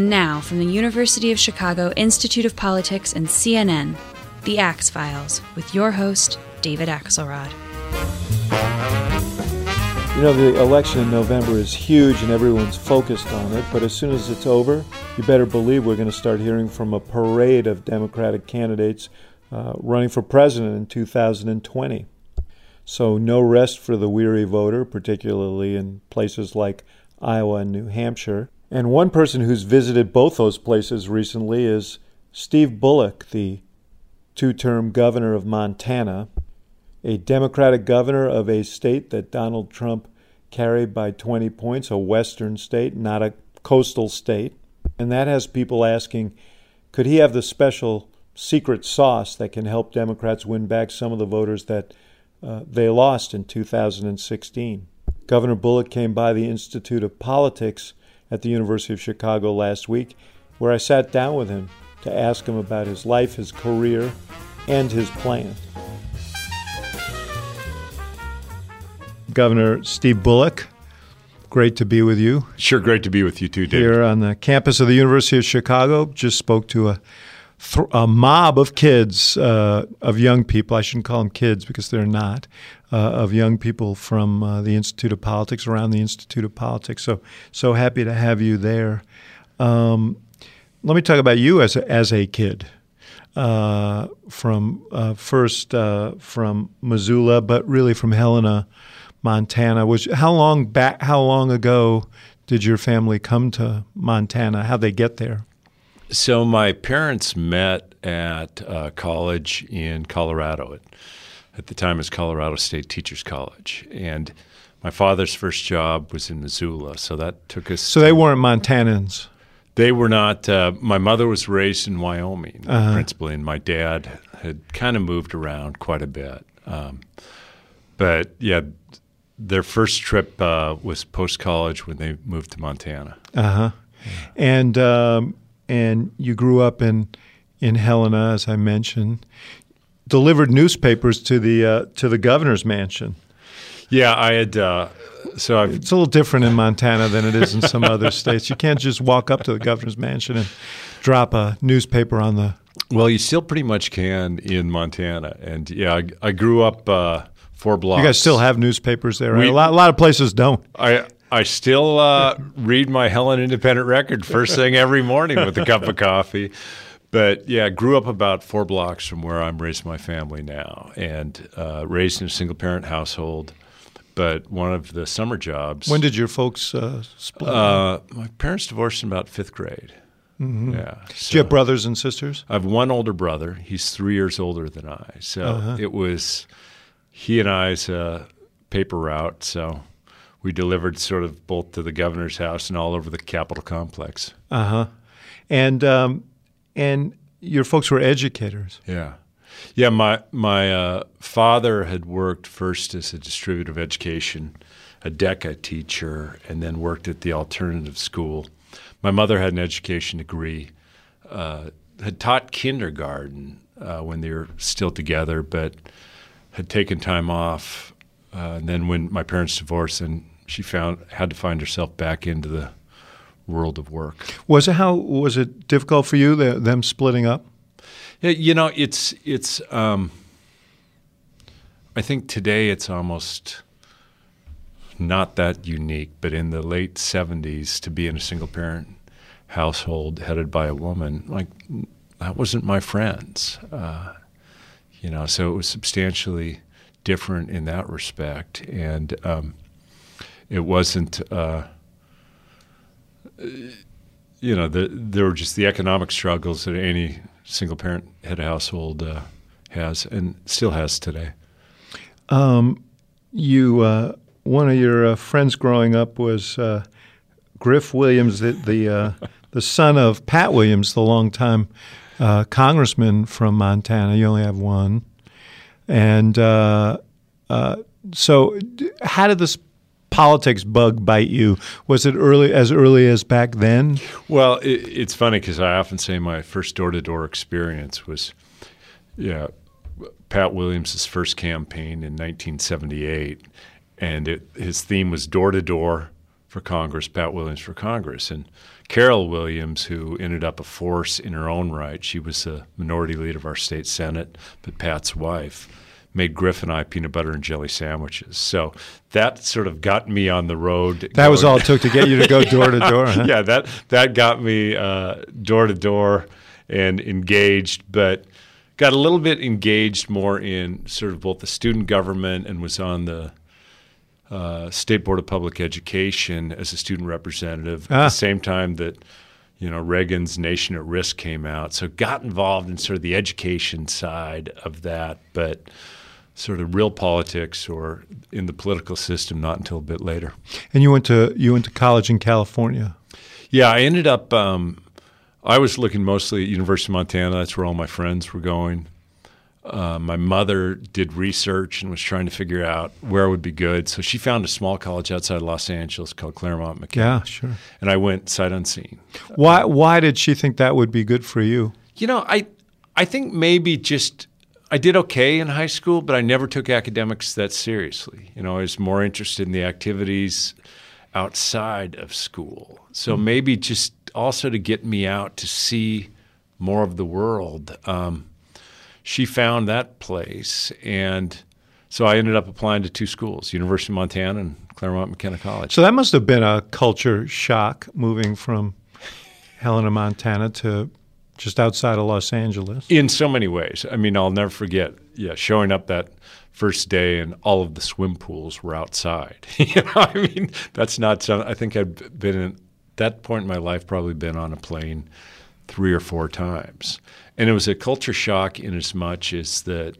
And now, from the University of Chicago Institute of Politics and CNN, The Axe Files, with your host, David Axelrod. You know, the election in November is huge and everyone's focused on it, but as soon as it's over, you better believe we're going to start hearing from a parade of Democratic candidates uh, running for president in 2020. So, no rest for the weary voter, particularly in places like Iowa and New Hampshire. And one person who's visited both those places recently is Steve Bullock, the two term governor of Montana, a Democratic governor of a state that Donald Trump carried by 20 points, a western state, not a coastal state. And that has people asking could he have the special secret sauce that can help Democrats win back some of the voters that uh, they lost in 2016? Governor Bullock came by the Institute of Politics at the University of Chicago last week, where I sat down with him to ask him about his life, his career, and his plan. Governor Steve Bullock, great to be with you. Sure, great to be with you too, Dave. Here on the campus of the University of Chicago, just spoke to a, th- a mob of kids, uh, of young people. I shouldn't call them kids because they're not. Uh, of young people from uh, the Institute of Politics, around the Institute of Politics. So, so happy to have you there. Um, let me talk about you as a, as a kid. Uh, from uh, first uh, from Missoula, but really from Helena, Montana. Was how long back? How long ago did your family come to Montana? How they get there? So my parents met at uh, college in Colorado. At, at the time, it was Colorado State Teachers College, and my father's first job was in Missoula. So that took us. So they weren't Montanans. They were not. Uh, my mother was raised in Wyoming, uh-huh. principally, and my dad had kind of moved around quite a bit. Um, but yeah, their first trip uh, was post college when they moved to Montana. Uh huh. And um, and you grew up in in Helena, as I mentioned. Delivered newspapers to the uh, to the governor's mansion. Yeah, I had. Uh, so I've, it's a little different in Montana than it is in some other states. You can't just walk up to the governor's mansion and drop a newspaper on the. Well, you still pretty much can in Montana, and yeah, I, I grew up uh, four blocks. You guys still have newspapers there, right? We, a, lot, a lot of places don't. I I still uh, read my Helena Independent Record first thing every morning with a cup of coffee. But yeah, grew up about four blocks from where I'm raising my family now, and uh, raised in a single parent household but one of the summer jobs. When did your folks uh, split? Uh, my parents divorced in about fifth grade. Mm-hmm. Yeah. So Do you have brothers and sisters? I have one older brother. He's three years older than I. So uh-huh. it was he and I's uh, paper route. So we delivered sort of both to the governor's house and all over the Capitol complex. Uh huh. And um, and your folks were educators. Yeah. Yeah, my my uh, father had worked first as a distributor of education, a DECA teacher, and then worked at the alternative school. My mother had an education degree, uh, had taught kindergarten uh, when they were still together, but had taken time off. Uh, and then when my parents divorced, and she found had to find herself back into the world of work. Was it how was it difficult for you the, them splitting up? You know, it's it's. Um, I think today it's almost not that unique, but in the late '70s, to be in a single parent household headed by a woman, like that wasn't my friends. Uh, you know, so it was substantially different in that respect, and um, it wasn't. Uh, you know, the, there were just the economic struggles that any single parent head household uh, has and still has today. Um, you, uh, one of your uh, friends growing up was uh, Griff Williams, the the, uh, the, son of Pat Williams, the longtime uh, congressman from Montana. You only have one, and so how did this politics bug bite you? Was it early as early as back then? Well, it, it's funny because I often say my first door to door experience was, yeah, Pat Williams' first campaign in 1978, and it, his theme was door to door, for Congress, Pat Williams for Congress. And Carol Williams, who ended up a force in her own right, she was the minority leader of our state Senate, but Pat's wife made Griff and I peanut butter and jelly sandwiches. So that sort of got me on the road. That was all it took to get you to go door to door. Yeah, that that got me uh, door to door and engaged, but got a little bit engaged more in sort of both the student government and was on the uh, State Board of Public Education as a student representative ah. at the same time that you know Reagan's Nation at Risk came out. So got involved in sort of the education side of that, but sort of real politics or in the political system not until a bit later. And you went to you went to college in California. Yeah, I ended up. Um, I was looking mostly at University of Montana. That's where all my friends were going. Uh, my mother did research and was trying to figure out where would be good. So she found a small college outside of Los Angeles called Claremont McKenna. Yeah, sure. And I went sight unseen. Why? Why did she think that would be good for you? You know, I I think maybe just I did okay in high school, but I never took academics that seriously. You know, I was more interested in the activities outside of school. So mm-hmm. maybe just also to get me out to see more of the world. Um, she found that place, and so I ended up applying to two schools: University of Montana and Claremont McKenna College. So that must have been a culture shock moving from Helena, Montana, to just outside of Los Angeles. In so many ways. I mean, I'll never forget, yeah, showing up that first day and all of the swim pools were outside. you know, I mean, that's not something, I think I'd been in that point in my life, probably been on a plane three or four times. And it was a culture shock in as much as that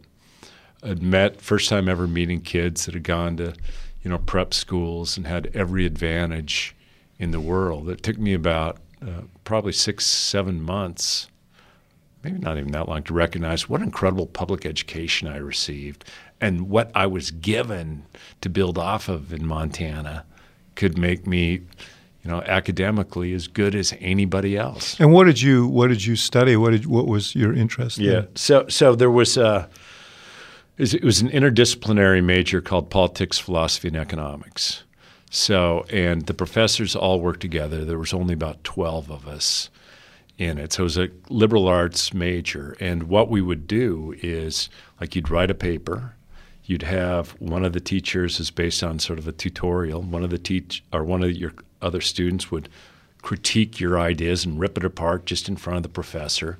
I'd met, first time ever meeting kids that had gone to, you know, prep schools and had every advantage in the world. It took me about uh, probably six, seven months maybe not even that long to recognize what incredible public education I received and what I was given to build off of in Montana could make me you know academically as good as anybody else. And what did you what did you study? What did what was your interest? Yeah. In? So so there was uh, a it was an interdisciplinary major called politics, philosophy, and economics. So and the professors all worked together. There was only about twelve of us in it. So it was a liberal arts major. And what we would do is like you'd write a paper, you'd have one of the teachers is based on sort of a tutorial. One of the teach or one of your other students would critique your ideas and rip it apart just in front of the professor.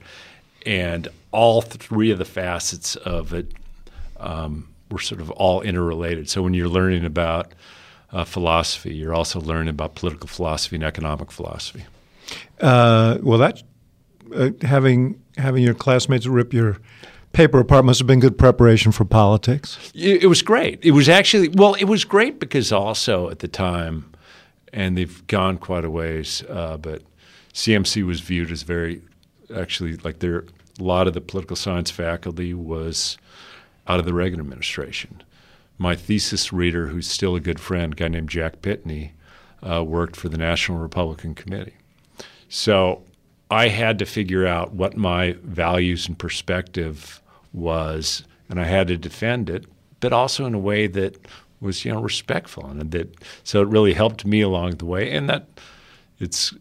And all three of the facets of it um, were sort of all interrelated. So when you're learning about uh, philosophy, you're also learning about political philosophy and economic philosophy. Uh, well, that uh, having having your classmates rip your paper apart must have been good preparation for politics. It, it was great. It was actually well, it was great because also at the time, and they've gone quite a ways, uh, but CMC was viewed as very actually like there. A lot of the political science faculty was out of the Reagan administration. My thesis reader, who's still a good friend, a guy named Jack Pitney, uh, worked for the National Republican Committee. So I had to figure out what my values and perspective was, and I had to defend it, but also in a way that was you know respectful and that so it really helped me along the way. And that it's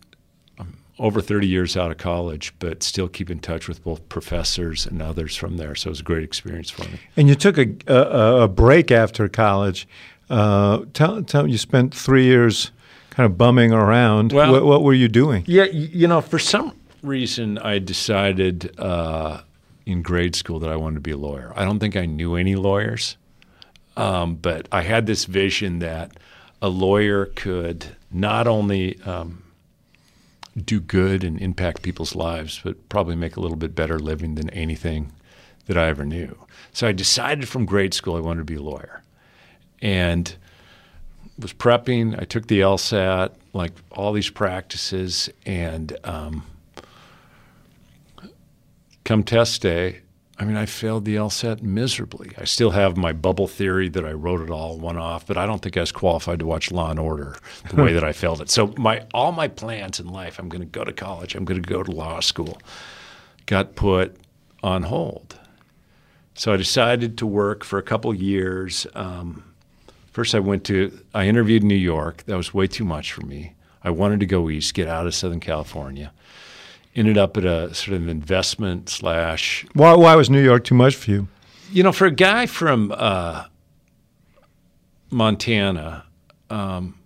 um, over 30 years out of college but still keep in touch with both professors and others from there. So it was a great experience for me. And you took a, a, a break after college. Uh, tell, tell you spent three years kind of bumming around. Well, what, what were you doing? Yeah you know for some reason, I decided uh, in grade school that I wanted to be a lawyer. I don't think I knew any lawyers, um, but I had this vision that a lawyer could not only um, do good and impact people's lives, but probably make a little bit better living than anything that I ever knew. So I decided from grade school I wanted to be a lawyer, and was prepping. I took the LSAT, like all these practices, and um, come test day, I mean, I failed the LSAT miserably. I still have my bubble theory that I wrote it all one off, but I don't think I was qualified to watch Law and Order the way that I failed it. So my all my plans in life, I'm going to go to college, I'm going to go to law school, got put on hold. So I decided to work for a couple years um, First, I went to, I interviewed in New York. That was way too much for me. I wanted to go east, get out of Southern California. Ended up at a sort of investment slash. Why, why was New York too much for you? You know, for a guy from uh, Montana, um,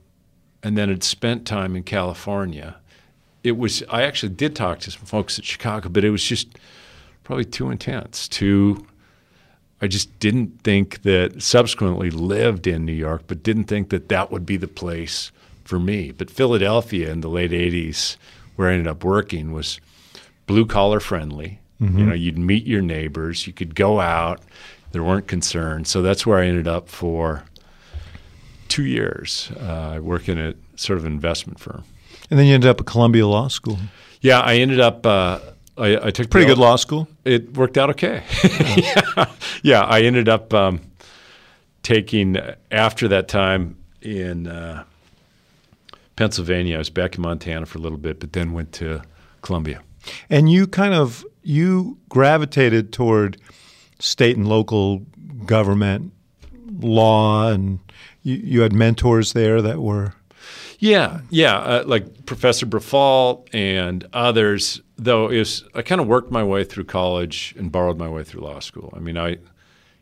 and then had spent time in California, it was. I actually did talk to some folks at Chicago, but it was just probably too intense. Too. I just didn't think that. Subsequently, lived in New York, but didn't think that that would be the place for me. But Philadelphia in the late '80s, where I ended up working, was blue collar friendly. Mm-hmm. You know, you'd meet your neighbors, you could go out, there weren't concerns. So that's where I ended up for two years, uh, working at sort of an investment firm. And then you ended up at Columbia Law School. Yeah, I ended up. Uh, I, I, took pretty good law school. It worked out okay. yeah. yeah, I ended up um, taking after that time in uh, Pennsylvania. I was back in Montana for a little bit, but then went to Columbia. And you kind of you gravitated toward state and local government law, and you, you had mentors there that were. Yeah, yeah, uh, like Professor Briffault and others. Though is I kind of worked my way through college and borrowed my way through law school. I mean, I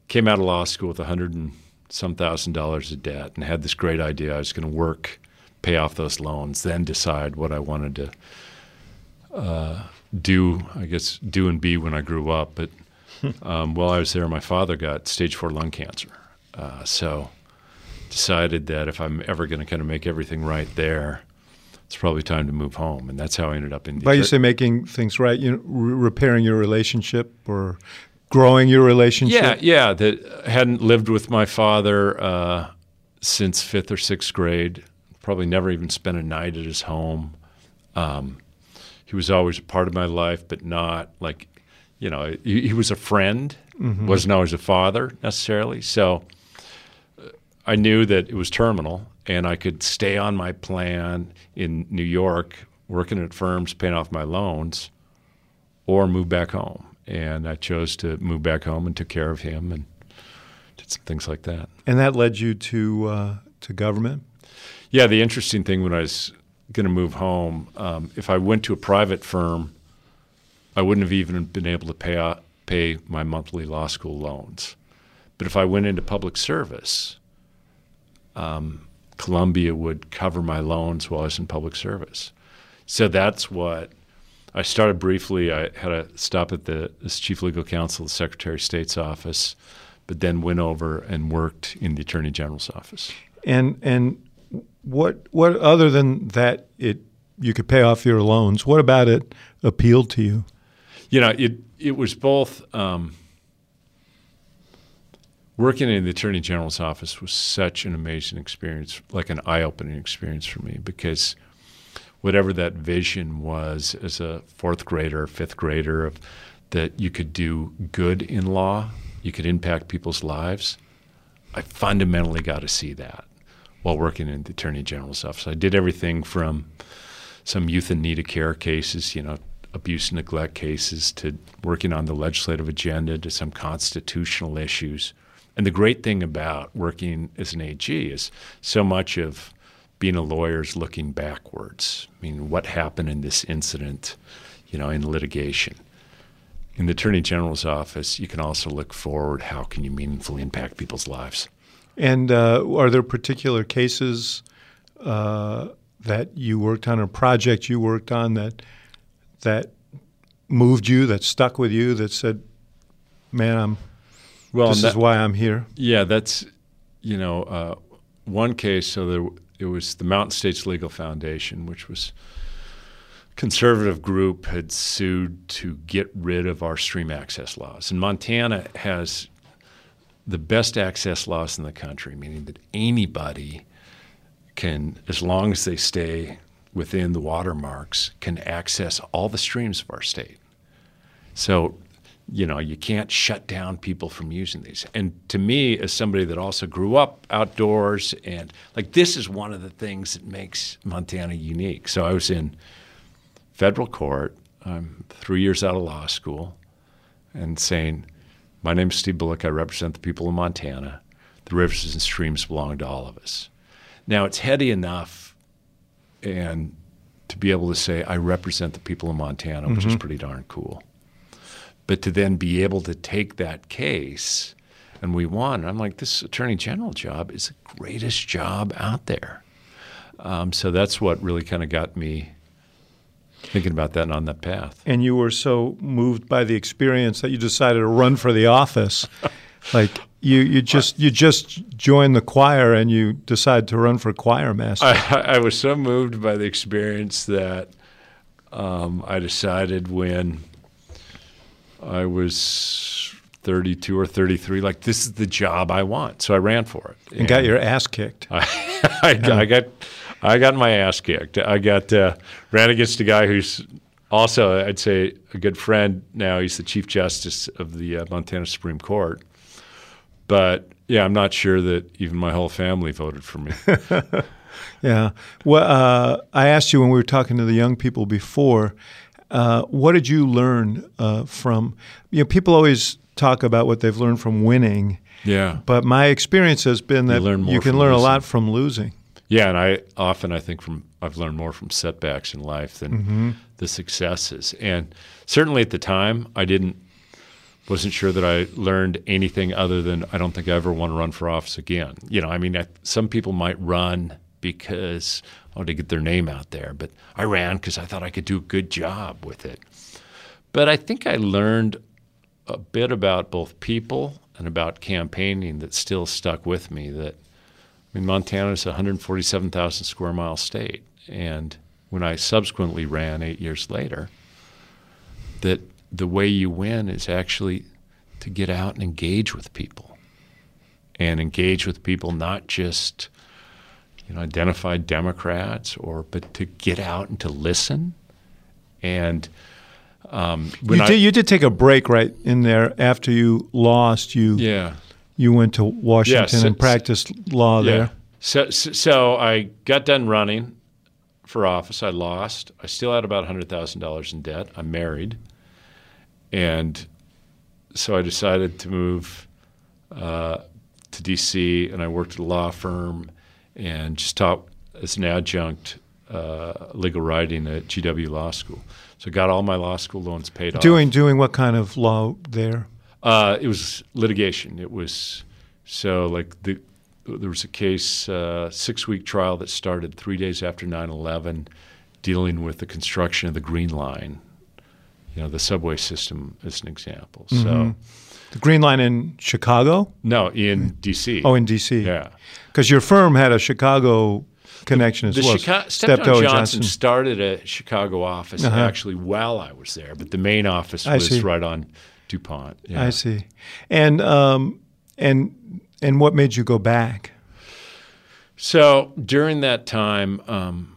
came out of law school with a hundred and some thousand dollars of debt, and had this great idea I was going to work, pay off those loans, then decide what I wanted to uh, do. I guess do and be when I grew up, but um, while I was there, my father got stage four lung cancer. Uh, so decided that if I'm ever going to kind of make everything right there, it's probably time to move home. And that's how I ended up in. By you say making things right, you know, re- repairing your relationship or growing your relationship. Yeah, yeah. That hadn't lived with my father uh, since fifth or sixth grade. Probably never even spent a night at his home. Um, he was always a part of my life, but not like you know, he, he was a friend, mm-hmm. wasn't always a father necessarily. So uh, I knew that it was terminal, and I could stay on my plan in New York, working at firms, paying off my loans, or move back home. And I chose to move back home and took care of him and did some things like that. And that led you to uh, to government. Yeah, the interesting thing when I was going to move home, um, if I went to a private firm I wouldn't have even been able to pay out, pay my monthly law school loans. But if I went into public service, um, Columbia would cover my loans while I was in public service. So that's what I started briefly. I had a stop at the as chief legal counsel the Secretary of State's office, but then went over and worked in the Attorney General's office. And and what what other than that it you could pay off your loans? What about it appealed to you? you know, it it was both. Um, working in the attorney general's office was such an amazing experience, like an eye-opening experience for me, because whatever that vision was as a fourth grader, fifth grader, of that you could do good in law, you could impact people's lives. I fundamentally got to see that while working in the attorney general's office. I did everything from some youth in need of care cases, you know, abuse and neglect cases to working on the legislative agenda to some constitutional issues. And the great thing about working as an AG is so much of being a lawyer is looking backwards. I mean, what happened in this incident, you know, in litigation? In the Attorney General's office, you can also look forward. How can you meaningfully impact people's lives? And uh, are there particular cases uh, that you worked on, or project you worked on that that moved you, that stuck with you, that said, "Man, I'm well. This that, is why I'm here." Yeah, that's you know uh, one case. So there, it was the Mountain States Legal Foundation, which was a conservative group had sued to get rid of our stream access laws, and Montana has the best access laws in the country, meaning that anybody can, as long as they stay within the watermarks can access all the streams of our state. So, you know, you can't shut down people from using these. And to me, as somebody that also grew up outdoors, and like this is one of the things that makes Montana unique. So I was in federal court, I'm three years out of law school, and saying, My name is Steve Bullock, I represent the people of Montana. the rivers and streams belong to all of us. Now it's heady enough, and to be able to say I represent the people of Montana, which is pretty darn cool. But to then be able to take that case, and we won. I'm like, this attorney general job is the greatest job out there. Um, so that's what really kind of got me thinking about that and on that path. And you were so moved by the experience that you decided to run for the office. like you, you just you just joined the choir and you decided to run for choir master. I, I was so moved by the experience that um, I decided when I was 32 or 33, like this is the job I want. So I ran for it and got your ass kicked. I, I, I got I got my ass kicked. I got uh, ran against a guy who's also, I'd say, a good friend now. He's the Chief Justice of the uh, Montana Supreme Court. But yeah, I'm not sure that even my whole family voted for me. yeah. Well, uh, I asked you when we were talking to the young people before. Uh, what did you learn uh, from? You know, people always talk about what they've learned from winning. Yeah. But my experience has been that You you can learn a lot from losing. Yeah, and I often I think from I've learned more from setbacks in life than Mm-hmm. the successes. And certainly at the time, I didn't wasn't sure that I learned anything other than I don't think I ever want to run for office again. You know, I mean, I, some people might run because oh to get their name out there, but I ran because I thought I could do a good job with it. But I think I learned a bit about both people and about campaigning that still stuck with me. That I mean, Montana is a 147,000 square mile state, and when I subsequently ran eight years later, that the way you win is actually to get out and engage with people, and engage with people not just you know identified Democrats or but to get out and to listen, and um, You I- did, you did take a break right in there after you lost. You yeah. You went to Washington so- and practiced law there. So, so, I got done running for office. I lost. I still had about hundred thousand dollars in debt. I'm married, and so I decided to move uh, to D.C. and I worked at a law firm and just taught as an adjunct uh, legal writing at GW Law School. So got all my law school loans paid off. Doing doing what kind of law there? Uh, it was litigation. It was so like the there was a case, uh, six week trial that started three days after 9/11, dealing with the construction of the Green Line. You know, the subway system as an example. So The Green Line in Chicago? no, in D.C. Oh, in D.C. yeah. Because your firm had a Chicago connection as The well. Chica- Steptoe Johnson. Johnson started a Chicago office Uh-huh. actually while I was there, but the main office I was see. right on DuPont. Yeah. I see. And um, and and what made you go back? So during that time, um,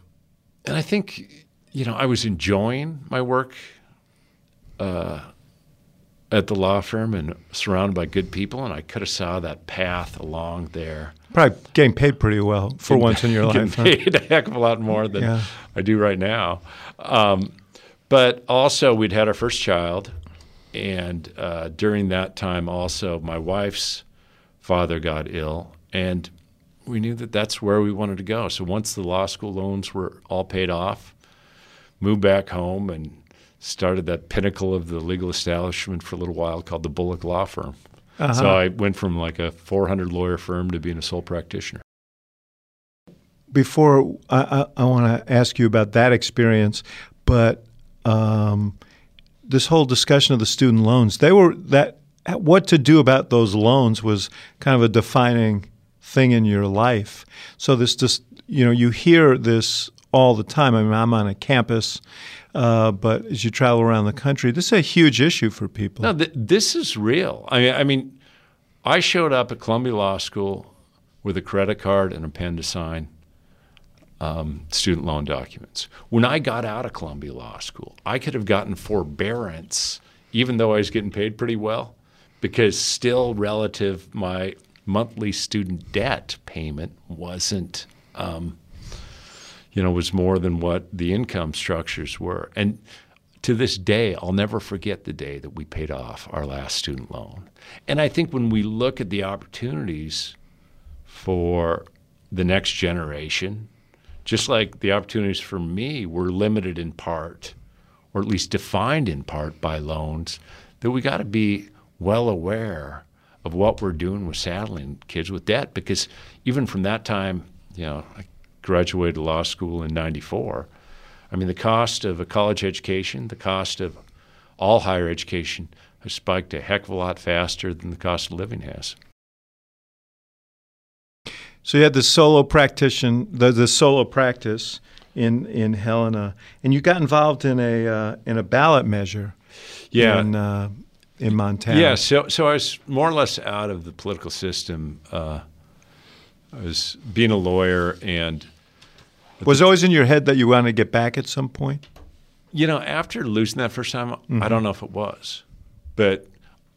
and I think, you know, I was enjoying my work uh, at the law firm and surrounded by good people, and I could have saw that path along there. Probably getting paid pretty well for once in your life. huh? paid a heck of a lot more than Yeah. I do right now. Um, but also, we'd had our first child, and uh, during that time, also my wife's father got ill, and we knew that that's where we wanted to go. So once the law school loans were all paid off, moved back home and started that pinnacle of the legal establishment for a little while called the Bullock Law Firm. Uh-huh. So I went from like a 400 lawyer firm to being a sole practitioner. Before I, I, I want to ask you about that experience, but um, this whole discussion of the student loans, they were that what to do about those loans was kind of a defining thing in your life. So this just you know you hear this all the time. I mean, I'm on a campus, uh, but as you travel around the country, this is a huge issue for people. No, th- this is real. I mean, I mean, I showed up at Columbia Law School with a credit card and a pen to sign um, student loan documents. When I got out of Columbia Law School, I could have gotten forbearance, even though I was getting paid pretty well, because still relative my monthly student debt payment wasn't. Um, you know, was more than what the income structures were. And to this day, I'll never forget the day that we paid off our last student loan. And I think when we look at the opportunities for the next generation, just like the opportunities for me were limited in part, or at least defined in part by loans, that we got to be well aware of what we're doing with saddling kids with debt. Because even from that time, you know, I graduated law school in 94. I mean, the cost of a college education, the cost of all higher education has spiked a heck of a lot faster than the cost of living has. So you had the solo practitioner, the, the solo practice in in Helena, and you got involved in a uh, in a ballot measure. Yeah. In, uh, in Montana. Yeah. So so I was more or less out of the political system. Uh, I was being a lawyer, and was it always in your head that you wanted to get back at some point? You know, after losing that first time, Mm-hmm. I don't know if it was, but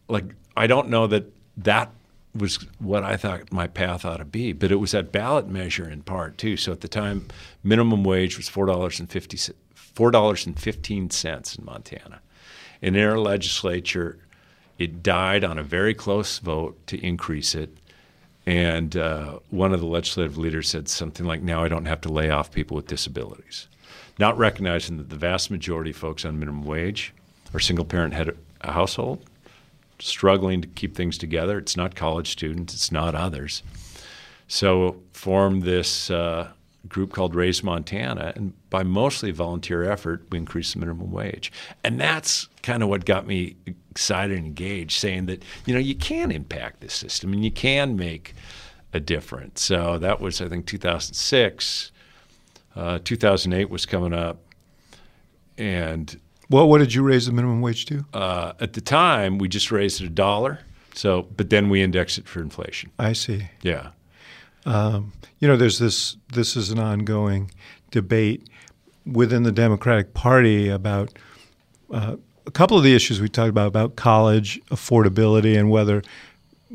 like I don't know that that was what I thought my path ought to be. But it was that ballot measure in part too. So at the time, minimum wage was four dollars and fifty four dollars and fifteen cents in Montana. In our legislature, it died on a very close vote to increase it. And uh, one of the legislative leaders said something like, "Now I don't have to lay off people with disabilities." not recognizing that the vast majority of folks on minimum wage are single parent head household, struggling to keep things together. It's not college students, it's not others. So formed this uh, group called Raise Montana, and by mostly volunteer effort, we increased the minimum wage. And that's kind of what got me excited and engaged, saying that you know you can impact this system and you can make a difference. So that was I think 2006. Uh, 2008 was coming up, and Well, what did you raise the minimum wage to? uh, at the time we just raised it a dollar. So, but then we indexed it for inflation. I see. Yeah, You know, there's this. This is an ongoing debate within the Democratic Party about uh, a couple of the issues we talked about about college affordability and whether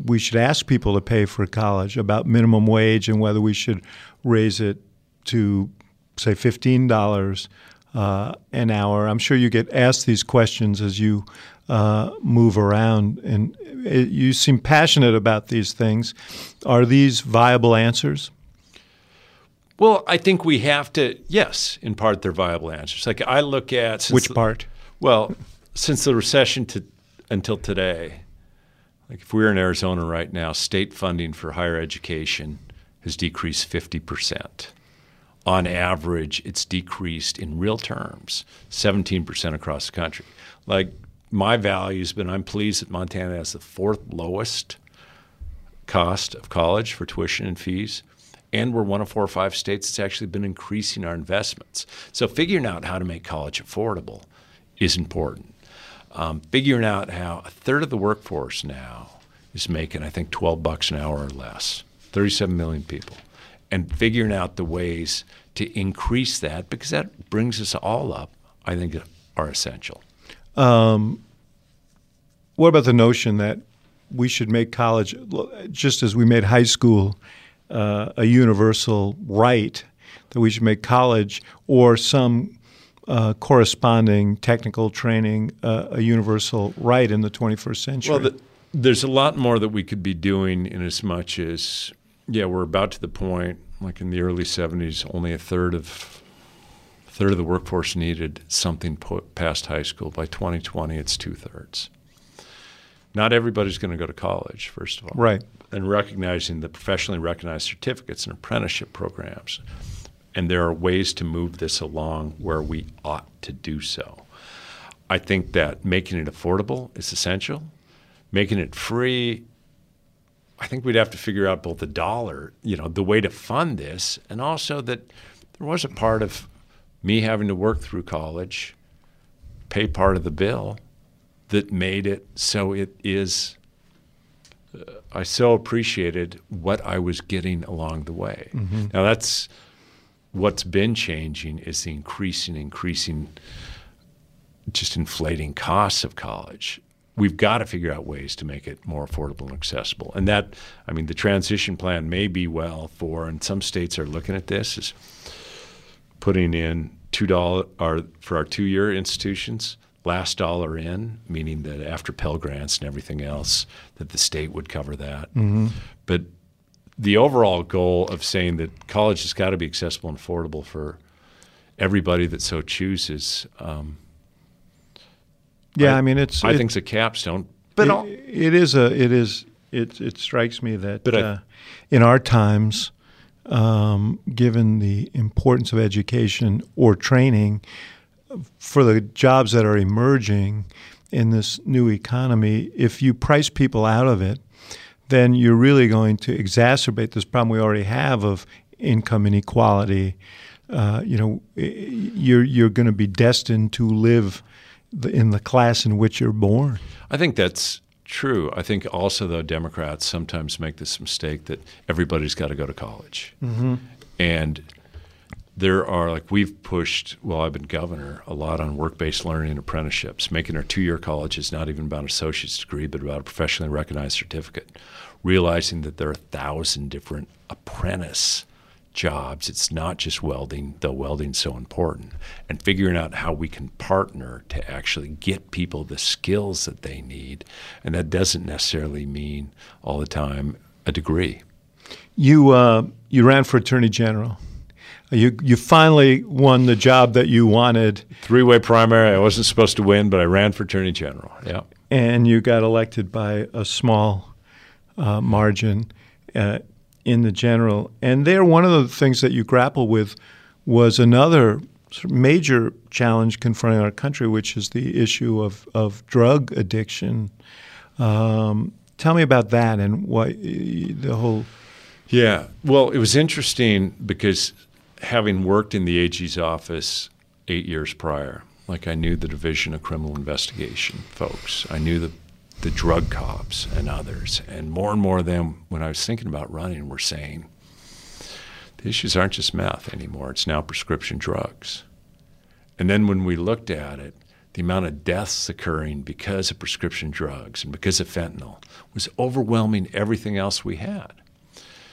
we should ask people to pay for college, about minimum wage and whether we should raise it to say fifteen dollars uh, an hour. I'm sure you get asked these questions as you uh, move around, and it, you seem passionate about these things. Are these viable answers? Well, I think we have to. Yes, in part, they're viable answers. Like I look at since Which part? Well, since the recession to until today, like if we were in Arizona right now, state funding for higher education has decreased fifty percent. On average, it's decreased in real terms seventeen percent across the country. Like my values, but I'm pleased that Montana has the fourth lowest cost of college for tuition and fees. And we're one of four or five states that's actually been increasing our investments. So figuring out how to make college affordable is important. Um, figuring out how a third of the workforce now is making, I think, 12 bucks an hour or less, 37 million people, and figuring out the ways to increase that because that brings us all up, I think, are essential. What about the notion that we should make college, just as we made high school uh, a universal right, that we should make college or some uh, corresponding technical training uh, a universal right in the 21st century? Well, the, there's a lot more that we could be doing in as much as, yeah, we're about to the point, like in the early 70s, only a third of third of the workforce needed something put past high school. By 2020, it's two thirds. Not everybody's going to go to college, first of all. Right. And recognizing the professionally recognized certificates and apprenticeship programs. And there are ways to move this along where we ought to do so. I think that making it affordable is essential. Making it free, I think we'd have to figure out both the dollar, you know, the way to fund this, and also that there was a part of me having to work through college, pay part of the bill, that made it so it is. Uh, I so appreciated what I was getting along the way. Now that's what's been changing is the increasing, increasing, just inflating costs of college. We've got to figure out ways to make it more affordable and accessible. And that, I mean, the transition plan may be well for, and some states are looking at this, is putting in two dollar or for our two year institutions, last dollar in, meaning that after Pell Grants and everything else, that the state would cover that. But the overall goal of saying that college has got to be accessible and affordable for everybody that so chooses. Um, yeah, I, I, mean it's. I it, think the capstone, but it, it is a it is it it strikes me that uh, in our times, um, given the importance of education or training for the jobs that are emerging in this new economy, if you price people out of it, then you're really going to exacerbate this problem we already have of income inequality. Uh, you know, you're you're going to be destined to live the, in the class in which you're born. I think that's true. I think also though Democrats sometimes make this mistake that everybody's got to go to college, mm-hmm. and there are like we've pushed while I've been governor a lot on work-based learning and apprenticeships, making our two-year colleges not even about an associate's degree, but about a professionally recognized certificate. Realizing that there are a thousand different apprentice jobs. It's not just welding, though welding's so important, and figuring out how we can partner to actually get people the skills that they need. And that doesn't necessarily mean all the time a degree. You uh, you ran for attorney general. You you finally won the job that you wanted. Three way primary. I wasn't supposed to win, but I ran for attorney general. Yeah. And you got elected by a small uh, margin. Uh, in the general. And there, one of the things that you grapple with was another major challenge confronting our country, which is the issue of, of drug addiction. Um, tell me about that and what the whole. Yeah, well, it was interesting because having worked in the AG's office eight years prior, like I knew the Division of Criminal Investigation folks, I knew the the drug cops and others. And more and more of them, when I was thinking about running, were saying, the issues aren't just meth anymore, it's now prescription drugs. And then when we looked at it, the amount of deaths occurring because of prescription drugs and because of fentanyl was overwhelming everything else we had.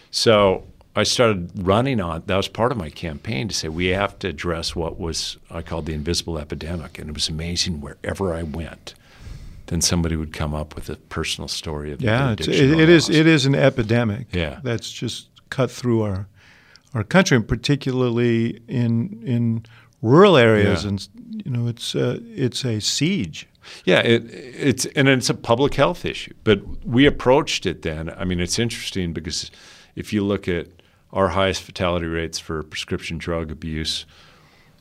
So I started running on that was part of my campaign to say we have to address what was I called the invisible epidemic, and it was amazing wherever I went then somebody would come up with a personal story of yeah, it, it is it is an epidemic. Yeah, that's just cut through our our country, and particularly in in rural areas, yeah. and you know it's uh, it's a siege. Yeah, it, it's and it's a public health issue. But we approached it then. I mean, it's interesting because if you look at our highest fatality rates for prescription drug abuse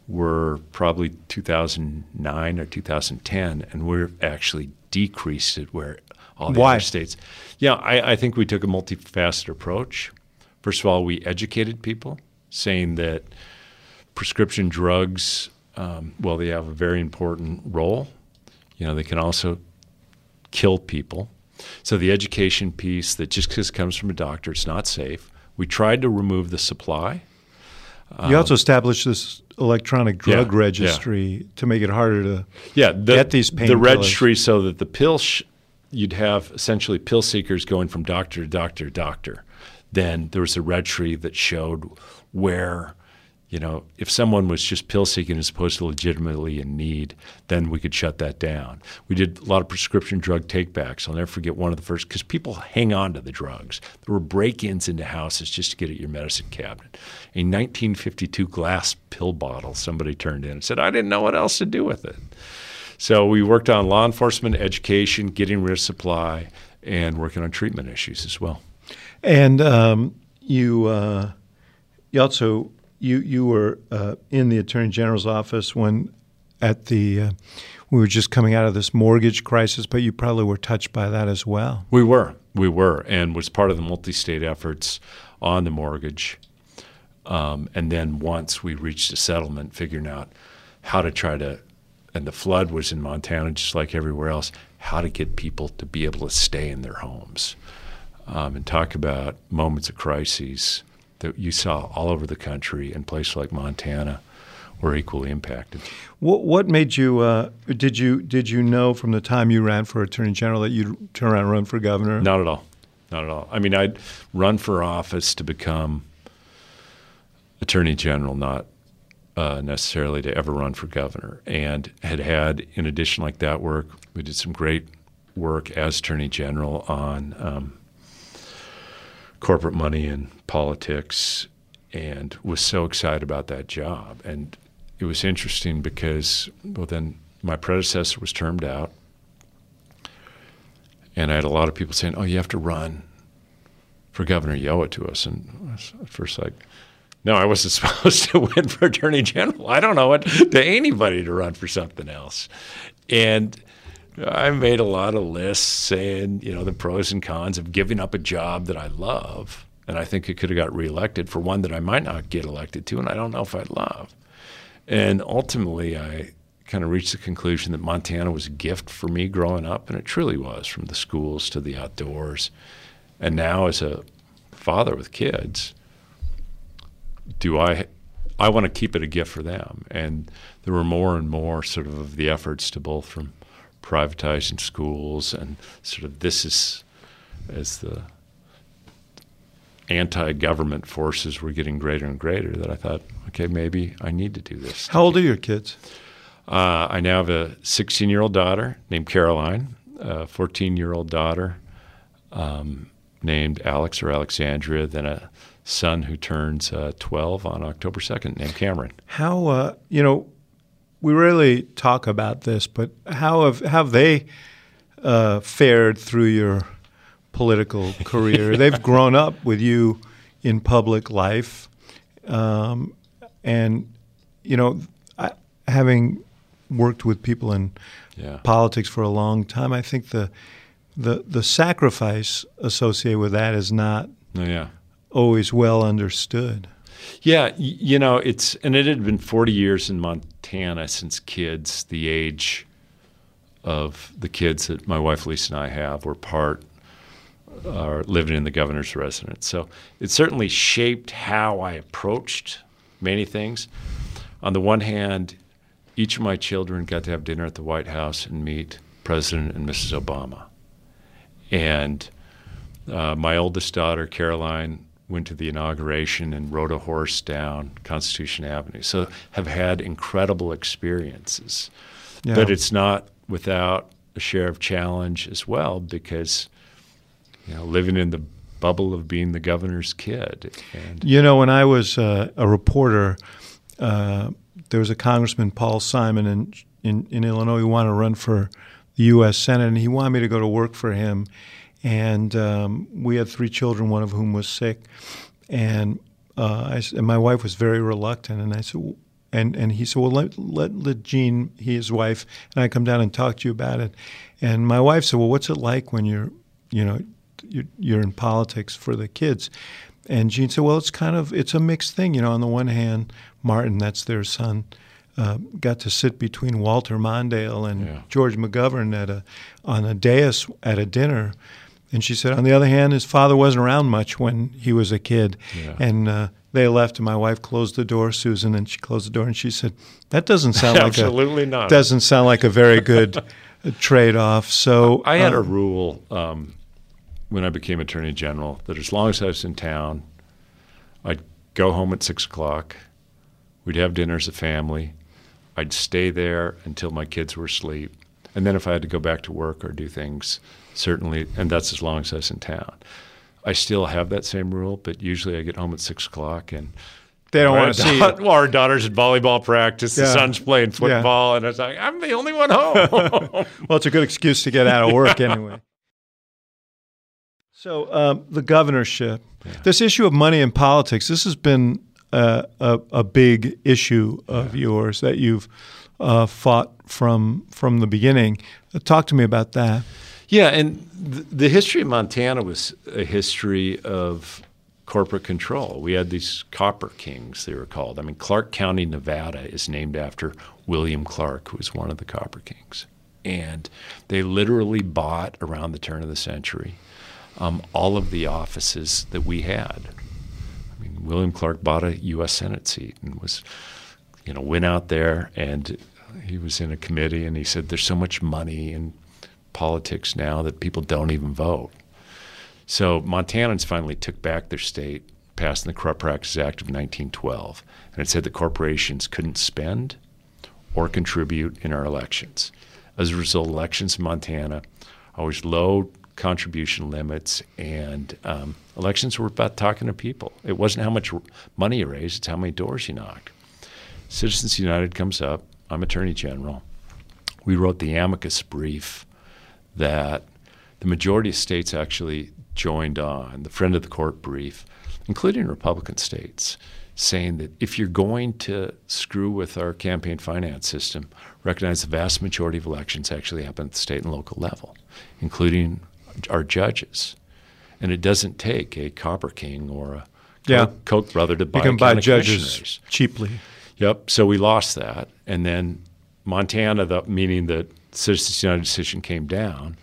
were probably 2009 or 2010, and we're actually decreased it where all the Why? other states. Yeah, I, I think we took a multifaceted approach. First of all, we educated people, saying that prescription drugs, um, well, they have a very important role. You know, they can also kill people. So the education piece that just because it comes from a doctor, it's not safe. We tried to remove the supply. You also established this electronic drug yeah, registry yeah. to make it harder to yeah, the, get these pain The registry so that the pill sh- you'd have essentially pill seekers going from doctor to doctor to doctor. Then there was a registry that showed where you know, if someone was just pill seeking as opposed to legitimately in need, then we could shut that down. We did a lot of prescription drug takebacks. I'll never forget one of the first because people hang on to the drugs. There were break-ins into houses just to get at your medicine cabinet. A 1952 glass pill bottle somebody turned in and said, "I didn't know what else to do with it." So we worked on law enforcement, education, getting rid of supply, and working on treatment issues as well. And um, you uh, you also you you were uh, in the attorney general's office when at the uh, we were just coming out of this mortgage crisis, but you probably were touched by that as well. We were, we were, and was part of the multi-state efforts on the mortgage. Um, and then once we reached a settlement, figuring out how to try to, and the flood was in Montana just like everywhere else, how to get people to be able to stay in their homes. Um, and talk about moments of crises that you saw all over the country and places like Montana were equally impacted. What, what made you? Uh, did you did you know from the time you ran for attorney general that you'd turn around and run for governor? Not at all. Not at all. I mean, I'd run for office to become attorney general, not uh, necessarily to ever run for governor. And had had, in addition, like that work, we did some great work as attorney general on um, corporate money and politics and was so excited about that job. And it was interesting because, well, then my predecessor was termed out. And I had a lot of people saying, oh, you have to run for governor. It to us. And at first like, no, I wasn't supposed to win for attorney general. I don't know it to anybody to run for something else. And I made a lot of lists saying, you know, the pros and cons of giving up a job that I love. And I think it could have got reelected for one that I might not get elected to, and I don't know if I'd love. And ultimately, I kind of reached the conclusion that Montana was a gift for me growing up, and it truly was from the schools to the outdoors. And now, as a father with kids, do I I want to keep it a gift for them. And there were more and more sort of, of the efforts to both from privatizing schools and sort of this is as the anti-government forces were getting greater and greater that I thought, okay, maybe I need to do this. How old are your kids? Uh, I now have a 16-year-old daughter named Caroline, a 14-year-old daughter um, named Alex or Alexandria, then a son who turns uh, 12 on October 2nd, named Cameron. How, uh, you know, we rarely talk about this, but how have, have they uh, fared through your political career? They've grown up with you in public life. Um, and, you know, I, having worked with people in yeah. politics for a long time, I think the, the, the sacrifice associated with that is not oh, yeah always well understood. Yeah, you know, it's and it had been 40 years in Montana since kids the age of the kids that my wife Lisa and I have were part are living in the governor's residence. So it certainly shaped how I approached many things. On the one hand, each of my children got to have dinner at the White House and meet President and Mrs. Obama. And uh, my oldest daughter, Caroline, went to the inauguration and rode a horse down Constitution Avenue. So have had incredible experiences. Yeah. But it's not without a share of challenge as well because you know living in the bubble of being the governor's kid. And you know, when I was uh, a reporter, uh, there was a Congressman Paul Simon in, in in Illinois who wanted to run for the U.S. Senate, and he wanted me to go to work for him and um, we had three children, one of whom was sick, and, uh, I, and my wife was very reluctant, and I said, and and he said, well, let, let let Jeanne, he his wife, and I come down and talk to you about it, and my wife said, well, what's it like when you're, you know, you're, you're in politics for the kids, and Jeanne said, well, it's kind of it's a mixed thing, you know. On the one hand, Martin, that's their son. Uh, got to sit between Walter Mondale and yeah. George McGovern at a on a dais at a dinner, and she said, on the other hand, his father wasn't around much when he was a kid. Yeah. And uh, they left, and my wife closed the door, Susan, and she closed the door, and she said, "That doesn't sound like absolutely not. Doesn't sound like a very good trade-off." So I, had a um, rule um, when I became Attorney General that as long as I was in town, I'd go home at six o'clock. We'd have dinner as a family. I'd stay there until my kids were asleep, and then if I had to go back to work or do things certainly, and that's as long as I was in town. I still have that same rule, but usually I get home at six o'clock and they don't want to see it. Well, our daughter's at volleyball practice. Yeah. The son's playing football, yeah. and it's like I'm the only one home. well, it's a good excuse to get out of work anyway. So um, the governorship, yeah. this issue of money in politics, this has been a, a big issue of yours that you've uh, fought from from the beginning. Uh, talk to me about that. Yeah, and th- the history of Montana was a history of corporate control. We had these copper kings, they were called. I mean, Clark County, Nevada is named after William Clark, who was one of the copper kings. And they literally bought around the turn of the century um, all of the offices that we had. I mean, William Clark bought a U.S. Senate seat and was, you know, went out there and he was in a committee and he said, "There's so much money and politics now that people don't even vote. So Montanans finally took back their state, passing the Corrupt Practices Act of 1912, and it said that corporations couldn't spend or contribute in our elections. As a result, elections in Montana always low contribution limits, and um, elections were about talking to people. It wasn't how much money you raised; it's how many doors you knocked. Citizens United comes up. I'm Attorney General. We wrote the amicus brief that the majority of states actually joined on, the friend of the court brief, including Republican states, saying that if you're going to screw with our campaign finance system, recognize the vast majority of elections actually happen at the state and local level, including our judges. And it doesn't take a Copper King or a Yeah. Koch, Koch brother to buy You can buy judges cheaply. Yep. So we lost that, and then Montana, the, meaning the Citizens United decision came down,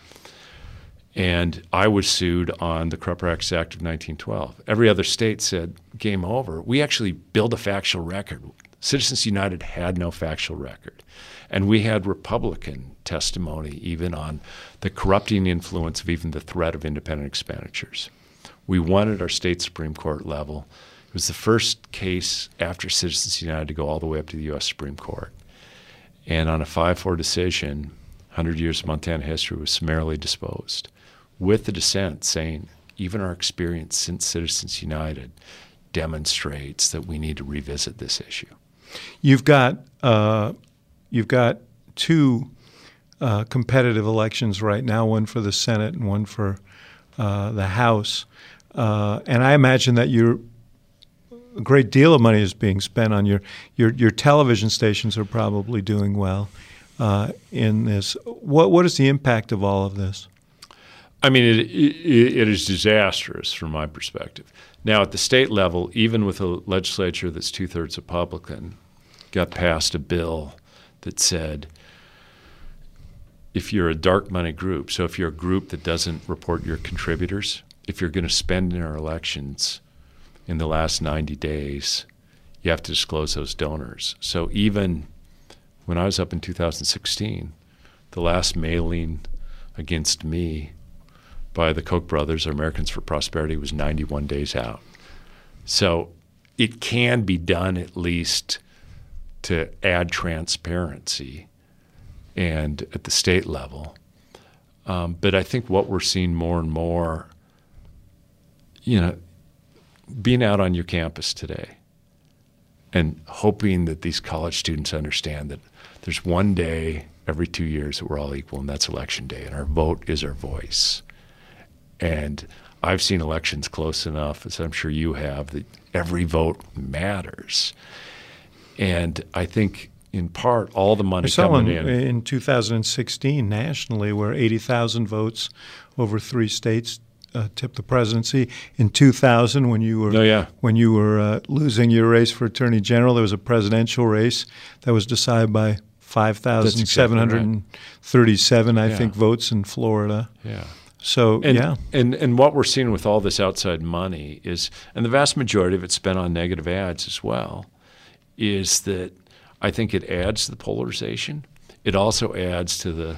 and I was sued on the Corrupt Practices Act of 1912. Every other state said game over. We actually built a factual record. Citizens United had no factual record, and we had Republican testimony even on the corrupting influence of even the threat of independent expenditures. We won at our state Supreme Court level. It was the first case after Citizens United to go all the way up to the U.S. Supreme Court. And on a 5 4 decision, 100 years of Montana history was summarily disposed, with the dissent saying even our experience since Citizens United demonstrates that we need to revisit this issue. You've got uh, you've got two uh, competitive elections right now, one for the Senate and one for uh, the House. Uh, and I imagine that you're a great deal of money is being spent on your your, your television stations are probably doing well uh, in this. What what is the impact of all of this? I mean, it, it, it is disastrous from my perspective. Now, at the state level, even with a legislature that's two thirds Republican, got passed a bill that said if you're a dark money group, so if you're a group that doesn't report your contributors, if you're going to spend in our elections in the last 90 days, you have to disclose those donors. So even when I was up in 2016, the last mailing against me by the Koch brothers or Americans for Prosperity was 91 days out. So it can be done at least to add transparency and at the state level. Um, but I think what we're seeing more and more, you know, being out on your campus today and hoping that these college students understand that there's one day every two years that we're all equal, and that's election day, and our vote is our voice. And I've seen elections close enough, as I'm sure you have, that every vote matters. And I think, in part, all the money coming in. in 2016 nationally where 80,000 votes over three states uh, tipped the presidency. In 2000, when you were Oh, yeah. when you were uh, losing your race for attorney general, there was a presidential race that was decided by 5,737, I Yeah. think, votes in Florida. Yeah. So And, yeah, and and what we're seeing with all this outside money is, and the vast majority of it's spent on negative ads as well, is that I think it adds to the polarization. It also adds to the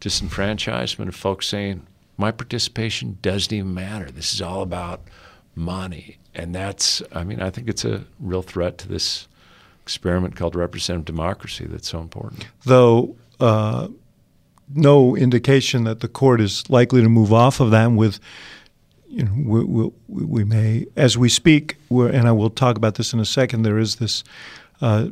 disenfranchisement of folks saying, my participation doesn't even matter. This is all about money. And that's, I mean, I think it's a real threat to this experiment called representative democracy that's so important. though uh, no indication that the court is likely to move off of that. With you know, we, we, we may, as we speak, and I will talk about this in a second. There is this uh,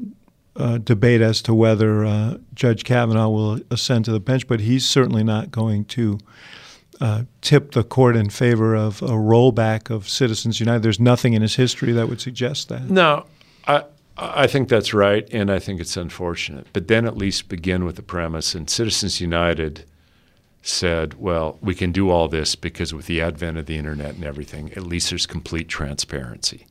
uh, debate as to whether uh, Judge Kavanaugh will ascend to the bench, but he's certainly not going to. Uh, tip the court in favor of a rollback of Citizens United. There's nothing in his history that would suggest that. No, I I think that's right, and I think it's unfortunate. But then at least begin with the premise. And Citizens United said, "Well, we can do all this because with the advent of the internet and everything, at least there's complete transparency."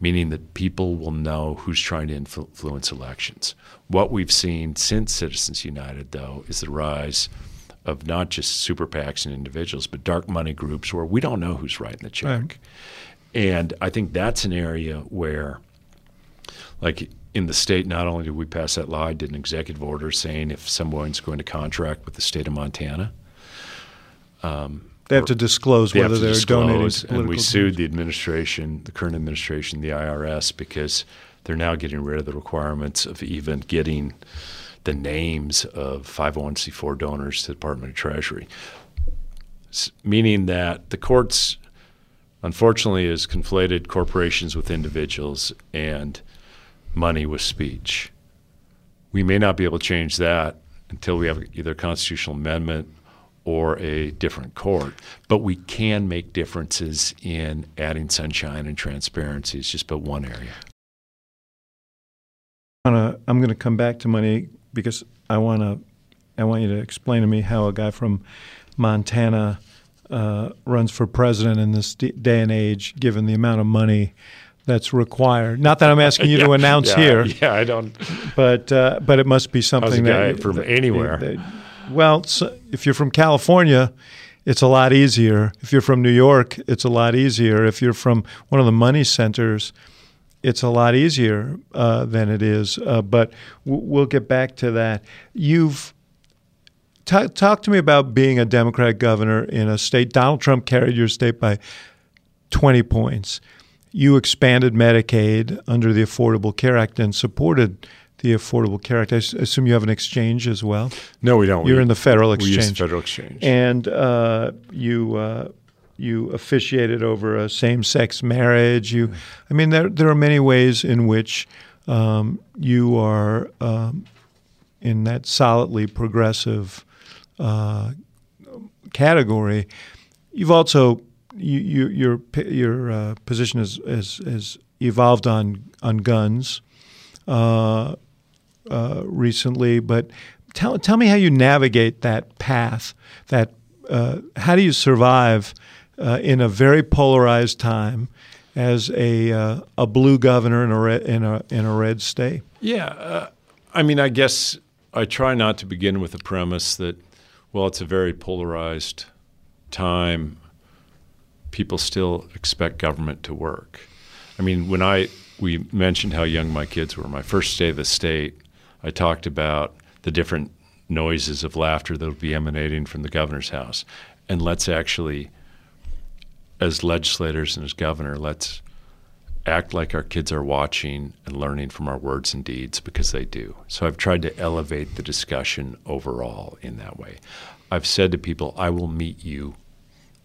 Meaning that people will know who's trying to influence elections. What we've seen since Citizens United, though, is the rise of not just super PACs and individuals, but dark money groups where we don't know who's writing the check. Right. And I think that's an area where, like in the state, not only did we pass that law, I did an executive order saying if someone's going to contract with the state of Montana, um, They have to disclose they whether they're donating disclose. to and we sued the administration, the current administration, the IRS, because they're now getting rid of the requirements of even getting the names of 501c4 donors to the Department of Treasury. meaning that the courts, unfortunately, has conflated corporations with individuals and money with speech. We may not be able to change that until we have either a constitutional amendment or a different court. But we can make differences in adding sunshine and transparency. It's just but one area. I'm going to come back to money because I want to. I want you to explain to me how a guy from Montana uh, runs for president in this day and age, given the amount of money that's required. Not that I'm asking you yeah, to announce yeah, here. Yeah, I don't. But uh, but it must be something that that from that, anywhere. That, well, so if you're from California, it's a lot easier. If you're from New York, it's a lot easier. If you're from one of the money centers, it's a lot easier uh, than it is. Uh, but w- we'll get back to that. You've t- talk to me about being a Democratic governor in a state. Donald Trump carried your state by 20 points. You expanded Medicaid under the Affordable Care Act and supported the Affordable Care Act. I assume you have an exchange as well. No, we don't. You're we, in the federal exchange. We use the federal exchange, and uh, you uh, you officiated over a same-sex marriage. You, I mean, there there are many ways in which um, you are um, in that solidly progressive uh, category. You've also you, you, your your uh, position has, has, has evolved on on guns uh, uh, recently, but tell tell me how you navigate that path. That uh, how do you survive uh, in a very polarized time as a uh, a blue governor in a red, in a in a red state? Yeah, I mean, I guess I try not to begin with the premise that well, it's a very polarized time people still expect government to work. I mean, when I we mentioned how young my kids were, my first day of the state, I talked about the different noises of laughter that would be emanating from the governor's house, and let's actually, as legislators and as governor, let's act like our kids are watching and learning from our words and deeds because they do. So I've tried to elevate the discussion overall in that way. I've said to people, I will meet you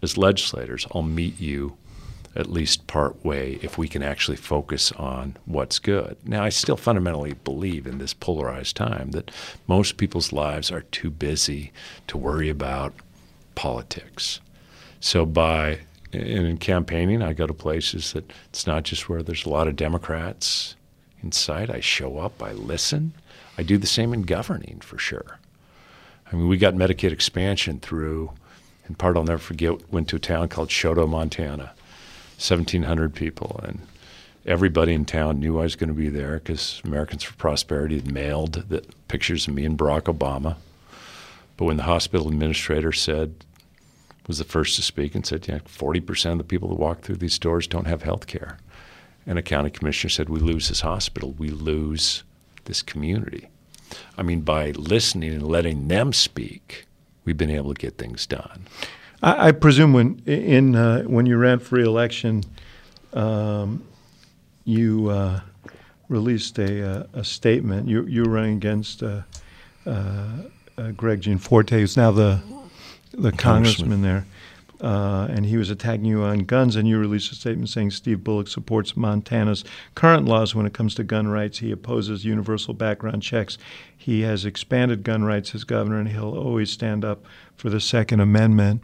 as legislators, I'll meet you at least part way if we can actually focus on what's good. Now, I still fundamentally believe in this polarized time that most people's lives are too busy to worry about politics. So, by in campaigning, I go to places that it's not just where there's a lot of Democrats inside. I show up, I listen. I do the same in governing for sure. I mean, we got Medicaid expansion through in part I'll never forget, went to a town called Choteau, Montana, 1,700 people. And everybody in town knew I was going to be there because Americans for Prosperity had mailed the pictures of me and Barack Obama. But when the hospital administrator said, was the first to speak and said, yeah, 40% of the people that walk through these doors don't have health care. And a county commissioner said, we lose this hospital, we lose this community. I mean, by listening and letting them speak, we've been able to get things done. I, I presume when in uh, when you ran for reelection, um, you uh, released a, uh, a, statement. You you were running against uh, uh, Greg Gianforte, who's now the the congressman, congressman there. Uh, and he was attacking you on guns, and you released a statement saying Steve Bullock supports Montana's current laws when it comes to gun rights. He opposes universal background checks. He has expanded gun rights as governor, and he'll always stand up for the Second Amendment.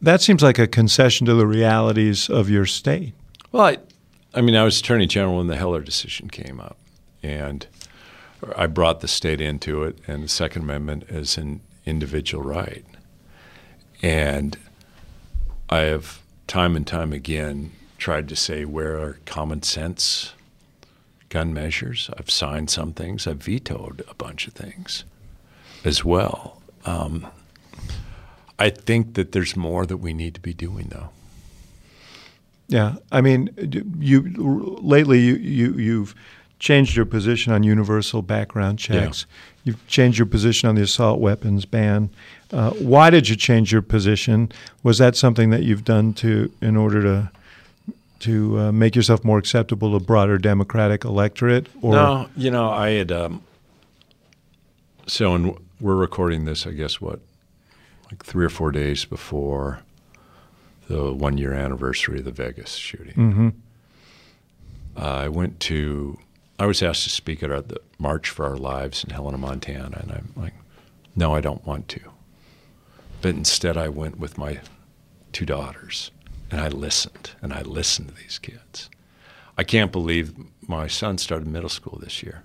That seems like a concession to the realities of your state. Well, I, I mean, I was Attorney General when the Heller decision came up, and I brought the state into it, and the Second Amendment as an individual right. And I have time and time again tried to say where are common sense gun measures. I've signed some things. I've vetoed a bunch of things as well. Um, I think that there's more that we need to be doing, though. Yeah, I mean, you lately you, you you've changed your position on universal background checks. Yeah. You've changed your position on the assault weapons ban. Uh, why did you change your position? Was that something that you've done to in order to to uh, make yourself more acceptable to a broader Democratic electorate? Or? No, you know, I had. Um, so, and we're recording this. I guess what like three or four days before the one year anniversary of the Vegas shooting. Mm-hmm. Uh, I went to, I was asked to speak at our, the March for Our Lives in Helena, Montana, and I'm like, no, I don't want to. But instead, I went with my two daughters and I listened and I listened to these kids. I can't believe my son started middle school this year.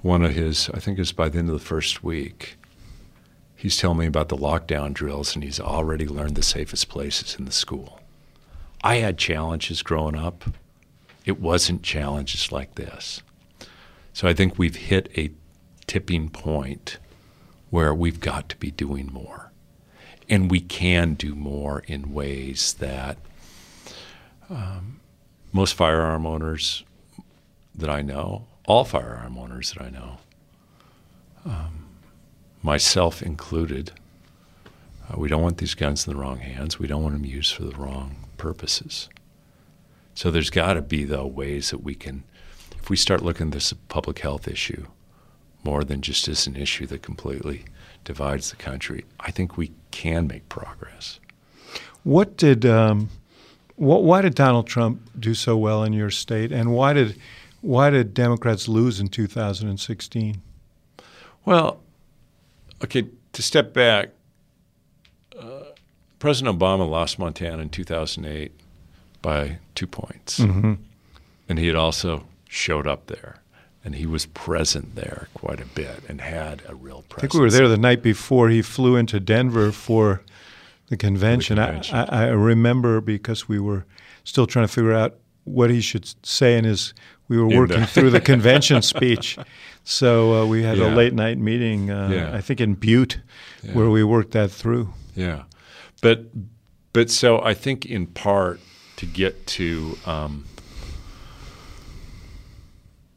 One of his, I think it was by the end of the first week, he's telling me about the lockdown drills and he's already learned the safest places in the school. I had challenges growing up. It wasn't challenges like this. So I think we've hit a tipping point where we've got to be doing more. And we can do more in ways that um, most firearm owners that I know, all firearm owners that I know, um, myself included, uh, we don't want these guns in the wrong hands. We don't want them used for the wrong purposes. So there's got to be, though, ways that we can, if we start looking at this public health issue more than just as an issue that completely divides the country, I think we can make progress. What did, um, what, why did Donald Trump do so well in your state, and why did, why did Democrats lose in 2016? Well, okay, to step back, uh, President Obama lost Montana in 2008 by two points. Mm-hmm. And he had also showed up there. And he was present there quite a bit and had a real presence. I think we were there the night before he flew into Denver for the convention. The convention. I, I, I remember because we were still trying to figure out what he should say in his. We were working the- through the convention speech, so uh, we had a late night meeting. Uh, Yeah. I think in Butte, Yeah. where we worked that through. Yeah, but but so I think in part to get to um,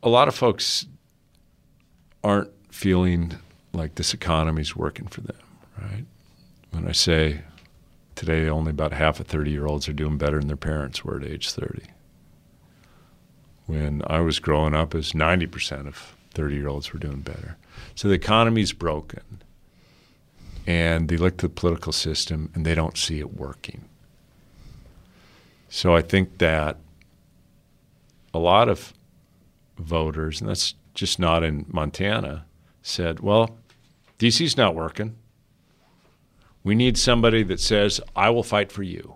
a lot of folks aren't feeling like this economy's working for them, right? When I say today only about half of 30 year olds are doing better than their parents were at age 30. When I was growing up, as 90% of 30 year olds were doing better. So the economy's broken and they look to the political system and they don't see it working. So I think that a lot of voters, and that's just not in Montana, said, well, DC's not working. We need somebody that says, I will fight for you.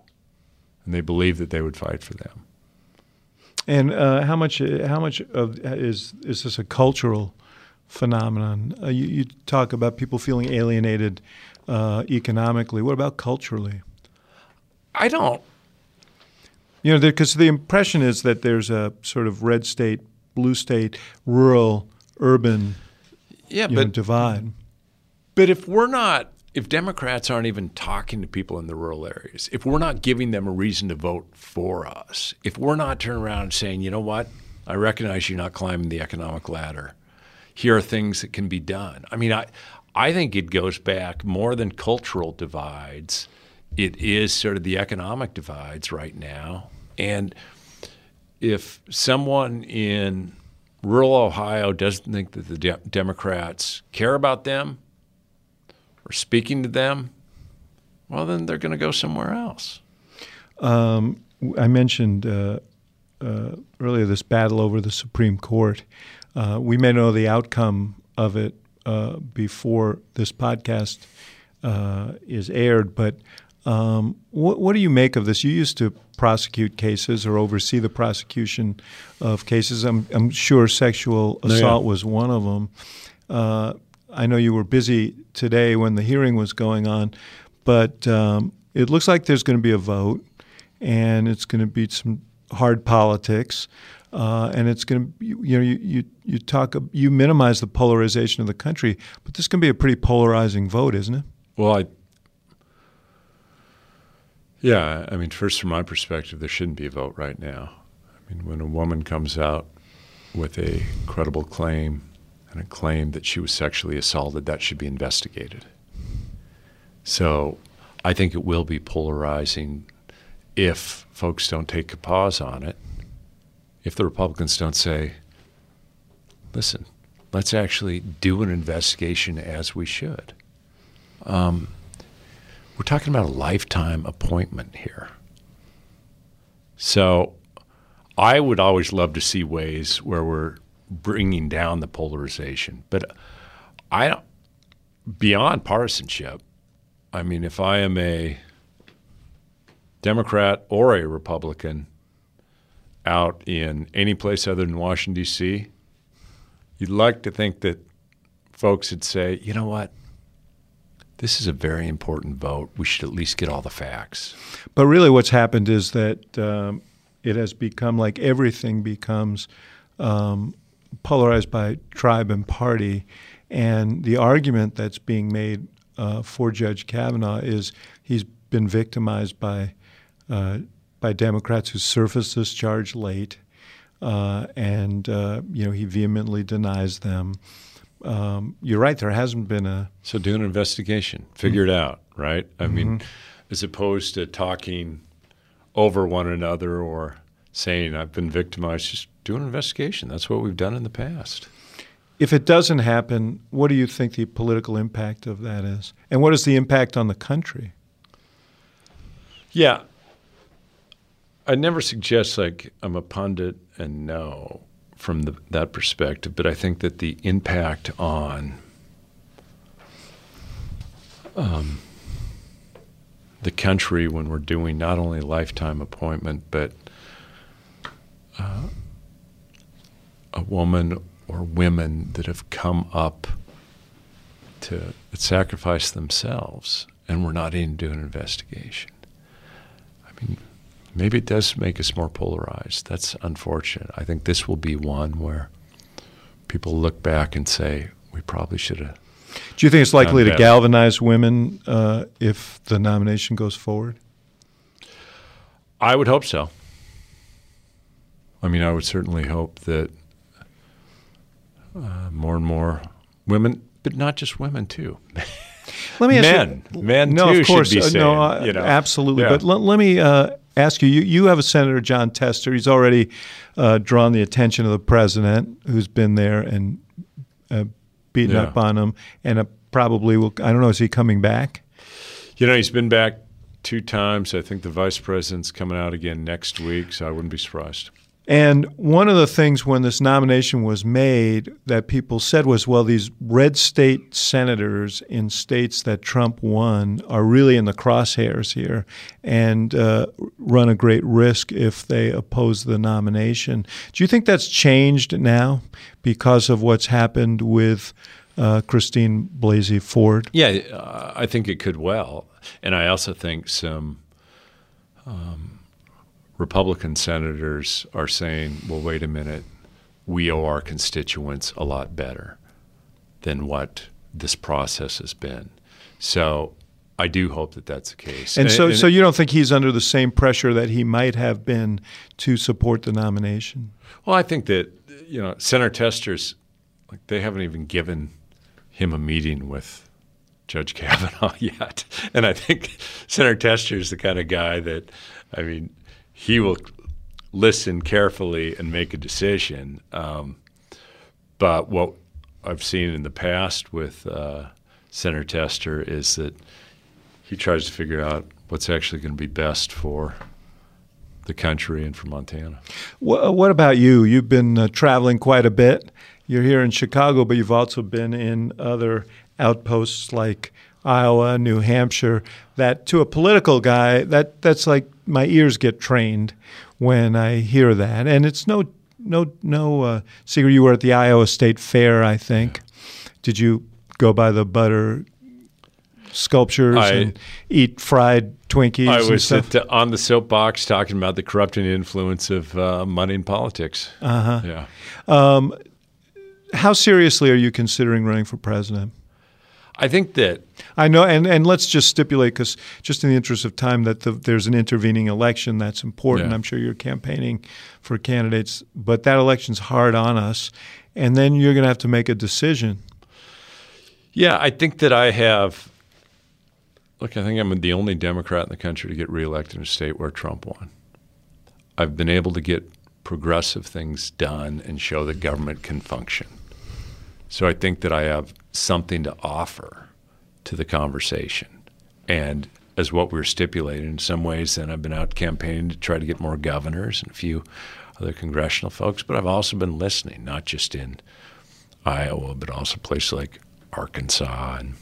And they believe that they would fight for them. And uh, how much? How much of is is this a cultural phenomenon? Uh, you, you talk about people feeling alienated uh, economically. What about culturally? I don't. You know, because the impression is that there's a sort of red state, blue state, rural, urban Yeah, you know, but divide. But if we're not, if Democrats aren't even talking to people in the rural areas, if we're not giving them a reason to vote for us, if we're not turning around and saying, you know what, I recognize you're not climbing the economic ladder. Here are things that can be done. I mean, I, I think it goes back more than cultural divides. It is sort of the economic divides right now. And if someone in rural Ohio doesn't think that the de- Democrats care about them, or speaking to them, well, then they're going to go somewhere else. Um, I mentioned uh, uh, earlier this battle over the Supreme Court. Uh, we may know the outcome of it uh, before this podcast uh, is aired, but um, what, what do you make of this? You used to prosecute cases or oversee the prosecution of cases. I'm, I'm sure sexual yeah. assault was one of them. Uh, I know you were busy today when the hearing was going on, but um, it looks like there's going to be a vote, and it's going to be some hard politics, uh, and it's going to you, you know you, you you talk you minimize the polarization of the country, but this can be a pretty polarizing vote, isn't it? Well, I, yeah, I mean, first, from my perspective, there shouldn't be a vote right now. I mean, when a woman comes out with a credible claim and a claim that she was sexually assaulted, that should be investigated. So I think it will be polarizing if folks don't take a pause on it. If the Republicans don't say, listen, let's actually do an investigation as we should. Um, we're talking about a lifetime appointment here. So I would always love to see ways where we're bringing down the polarization. But I beyond partisanship, I mean, if I am a Democrat or a Republican out in any place other than Washington, D.C., you'd like to think that folks would say, you know what? This is a very important vote. We should at least get all the facts. But really, what's happened is that um, it has become like everything becomes um, polarized by tribe and party. And the argument that's being made uh, for Judge Kavanaugh is he's been victimized by uh, by Democrats who surfaced this charge late, uh, and uh, you know he vehemently denies them. Um, you're right. There hasn't been a so do an investigation, figure mm-hmm. it out, right? I mm-hmm. mean, as opposed to talking over one another or saying I've been victimized, just do an investigation. That's what we've done in the past. If it doesn't happen, what do you think the political impact of that is? And what is the impact on the country? Yeah. I never suggest like I'm a pundit and no from the, that perspective, but I think that the impact on um, the country when we're doing not only lifetime appointment, but uh, a woman or women that have come up to sacrifice themselves, and we're not in doing an investigation. I mean, maybe it does make us more polarized. That's unfortunate. I think this will be one where people look back and say, we probably should have. Do you think it's likely to galvanize women uh, if the nomination goes forward? I would hope so. I mean, I would certainly hope that uh, more and more women, but not just women too. Let me ask men, you, men no, too of course, should be uh, saying, no, uh, you know, absolutely. yeah. But l- let me uh, ask you, you: You have a Senator Jon Tester. He's already uh, drawn the attention of the president, who's been there and uh, beaten Yeah. up on him, and uh, probably will. I don't know. Is he coming back? You know, he's been back two times. I think the vice president's coming out again next week, so I wouldn't be surprised. And one of the things when this nomination was made that people said was, well, these red state senators in states that Trump won are really in the crosshairs here and uh, run a great risk if they oppose the nomination. Do you think that's changed now because of what's happened with uh, Christine Blasey Ford? Yeah, I think it could well, and I also think some um, Republican senators are saying, "Well, wait a minute, we owe our constituents a lot better than what this process has been." So. I do hope that that's the case. And so, so you don't think he's under the same pressure that he might have been to support the nomination? Well, I think that you know Senator Tester's like they haven't even given him a meeting with Judge Kavanaugh yet, and I think Senator Tester is the kind of guy that, I mean, he will listen carefully and make a decision. Um, but what I've seen in the past with uh, Senator Tester is that he tries to figure out what's actually going to be best for the country and for Montana. What, what about you? You've been uh, traveling quite a bit. You're here in Chicago, but you've also been in other outposts like Iowa, New Hampshire. That to a political guy, that that's like my ears get trained when I hear that, and it's no no no uh, secret. You were at the Iowa State Fair, I think. Did you go by the butter sculptures I- and eat fried Twinkies? I was at the, on the soapbox talking about the corrupting influence of uh, money in politics. uh-huh. Yeah. How seriously are you considering running for president? I think that I know, and, and let's just stipulate, because just in the interest of time, that the, there's an intervening election that's important. Yeah. I'm sure you're campaigning for candidates, but that election's hard on us, and then you're going to have to make a decision. Yeah, I think that I have. Look, I think I'm the only Democrat in the country to get reelected in a state where Trump won. I've been able to get progressive things done and show that government can function. So I think that I have something to offer to the conversation. And as what we are stipulating in some ways, then I've been out campaigning to try to get more governors and a few other congressional folks, but I've also been listening, not just in Iowa, but also places like Arkansas and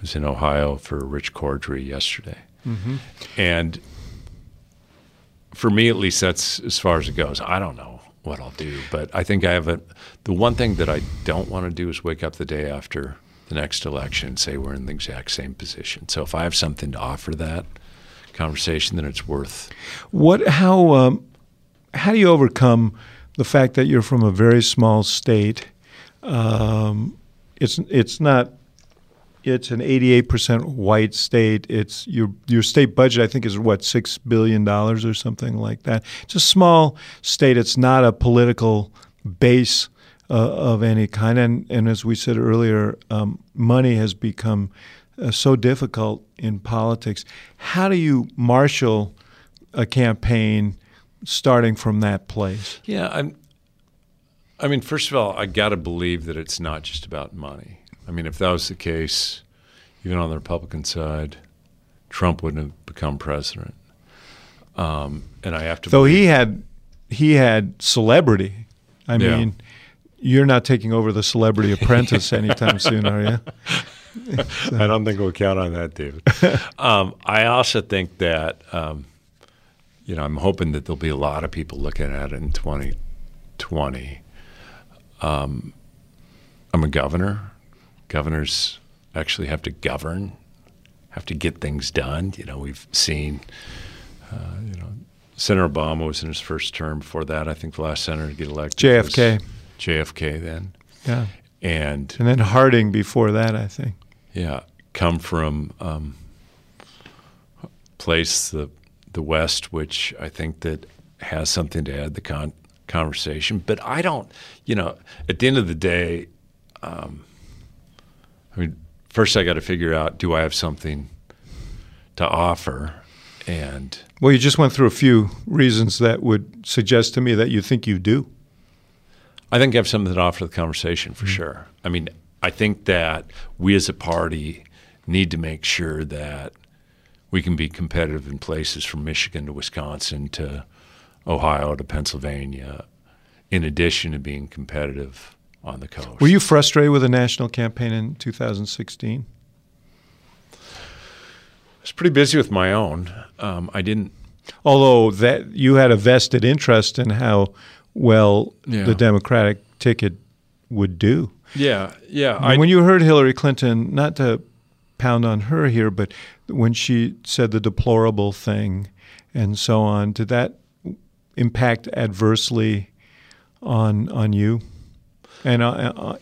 was in Ohio for Rich Cordray yesterday. Mm-hmm. And for me, at least, that's as far as it goes. I don't know what I'll do, but I think I have a. The one thing that I don't want to do is wake up the day after the next election and say we're in the exact same position. So if I have something to offer that conversation, then it's worth. What? How? Um, how do you overcome the fact that you're from a very small state? Um, it's it's not it's an 88% white state. It's your your state budget I think is what 6 billion dollars or something like that. It's a small state. It's not a political base uh, of any kind and and as we said earlier, um, money has become uh, so difficult in politics. How do you marshal a campaign starting from that place? Yeah, I'm I mean, first of all, I got to believe that it's not just about money. I mean, if that was the case, even on the Republican side, Trump wouldn't have become president. Um, and I have to. Though he had, he had celebrity. I yeah. mean, you're not taking over the Celebrity Apprentice anytime soon, are you? so. I don't think we'll count on that, David. um, I also think that, um, you know, I'm hoping that there'll be a lot of people looking at it in 2020. Um, I'm a governor governors actually have to govern, have to get things done. You know, we've seen, uh, you know, Senator Obama was in his first term. Before that, I think the last senator to get elected JFK. JFK then. Yeah. And and then Harding before that, I think. Yeah, come from um, place the the West, which I think that has something to add the con- conversation. But I don't, you know, at the end of the day. Um, I mean, first I got to figure out do I have something to offer? And well, you just went through a few reasons that would suggest to me that you think you do. I think I have something to offer the conversation for mm-hmm. sure. I mean, I think that we as a party need to make sure that we can be competitive in places from Michigan to Wisconsin to Ohio to Pennsylvania, in addition to being competitive on the coast. Were you frustrated with the national campaign in 2016? I was pretty busy with my own. Um, I didn't. Although that you had a vested interest in how well yeah. the Democratic ticket would do. Yeah, yeah. I, when you heard Hillary Clinton, not to pound on her here, but when she said the deplorable thing and so on, did that impact adversely on on you? and uh, uh,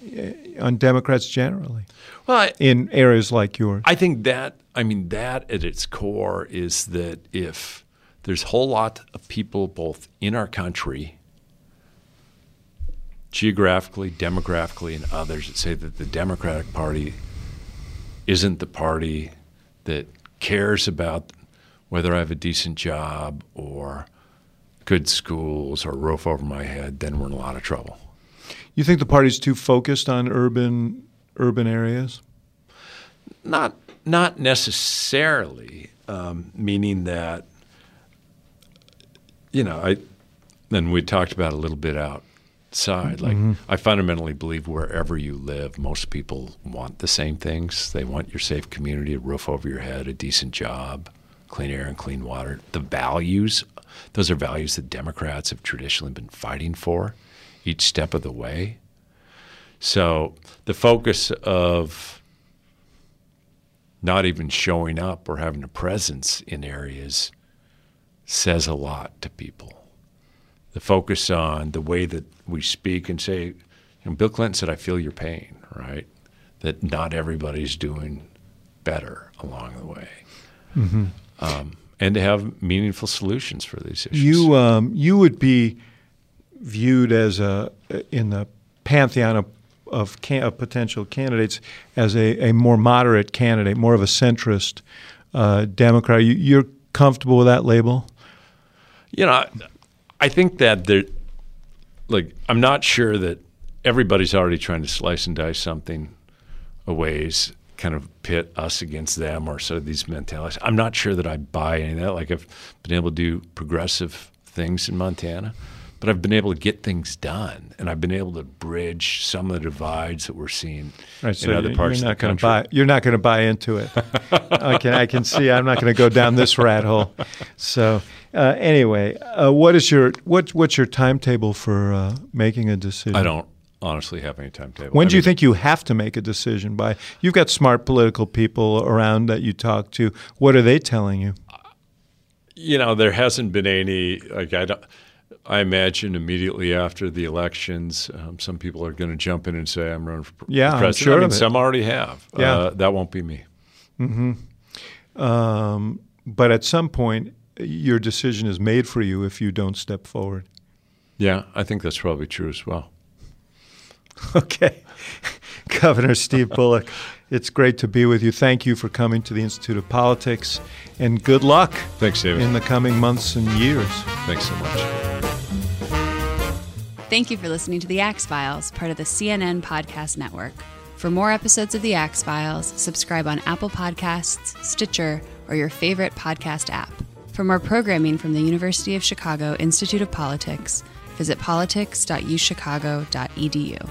on Democrats generally. Well, I, in areas like yours, I think that I mean that at its core is that if there's a whole lot of people both in our country, geographically, demographically, and others that say that the Democratic Party isn't the party that cares about whether I have a decent job or good schools or a roof over my head, then we're in a lot of trouble. You think the party's too focused on urban urban areas? Not not necessarily, um, meaning that you know I. Then we talked about a little bit outside. Like mm-hmm. I fundamentally believe wherever you live, most people want the same things. They want your safe community, a roof over your head, a decent job, clean air and clean water. The values, those are values that Democrats have traditionally been fighting for each step of the way. So the focus of not even showing up or having a presence in areas says a lot to people. The focus on the way that we speak and say, you know, Bill Clinton said, I feel your pain, right? That not everybody's doing better along the way. Mm-hmm. Um, and to have meaningful solutions for these issues. You, um, you would be viewed as a in the pantheon of of, can, of potential candidates as a, a, more moderate candidate, more of a centrist uh, Democrat. You, you're comfortable with that label? You know, I, I think that there, like, I'm not sure that everybody's already trying to slice and dice something a ways kind of pit us against them or sort of these mentalities. I'm not sure that I buy any of that. Like I've been able to do progressive things in Montana, but I've been able to get things done, and I've been able to bridge some of the divides that we're seeing Right, so in other you're parts not of the going to country. buy. You're not going to buy into it. I can. I can see. I'm not going to go down this rat hole. So uh, anyway, uh, what is your what What's your timetable for uh, making a decision? I don't honestly have any timetable. When I do you think you have to make a decision by? You've got smart political people around that you talk to. What are they telling you? You know, there hasn't been any like I don't. I imagine immediately after the elections, um, some people are going to jump in and say, "I'm running for Yeah, president." sure I mean, some already have. Yeah. Uh, that won't be me. Um, but at some point, your decision is made for you if you don't step forward. Yeah, I think that's probably true as well. Okay. Governor Steve Bullock, it's great to be with you. Thank you for coming to the Institute of Politics, and good luck Thanks, David. in the coming months and years. Thanks so much. Thank you for listening to The Axe Files, part of the CNN Podcast Network. For more episodes of The Axe Files, subscribe on Apple Podcasts, Stitcher, or your favorite podcast app. For more programming from the University of Chicago Institute of Politics, visit politics.uchicago.edu.